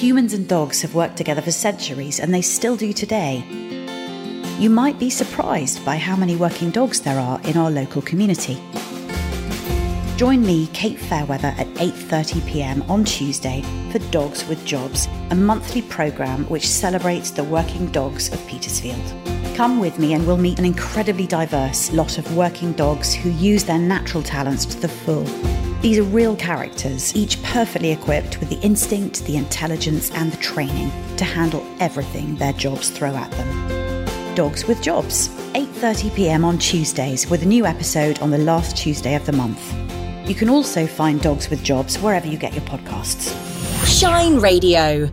Humans and dogs have worked together for centuries and they still do today. You might be surprised by how many working dogs there are in our local community. Join me, Kate Fairweather, at 8:30 p.m. on Tuesday for Dogs with Jobs, a monthly program which celebrates the working dogs of Petersfield. Come with me and we'll meet an incredibly diverse lot of working dogs who use their natural talents to the full. These are real characters, each perfectly equipped with the instinct, the intelligence, and the training to handle everything their jobs throw at them. Dogs with Jobs, 8:30 p.m. on Tuesdays with a new episode on the last Tuesday of the month. You can also find Dogs with Jobs wherever you get your podcasts. Shine Radio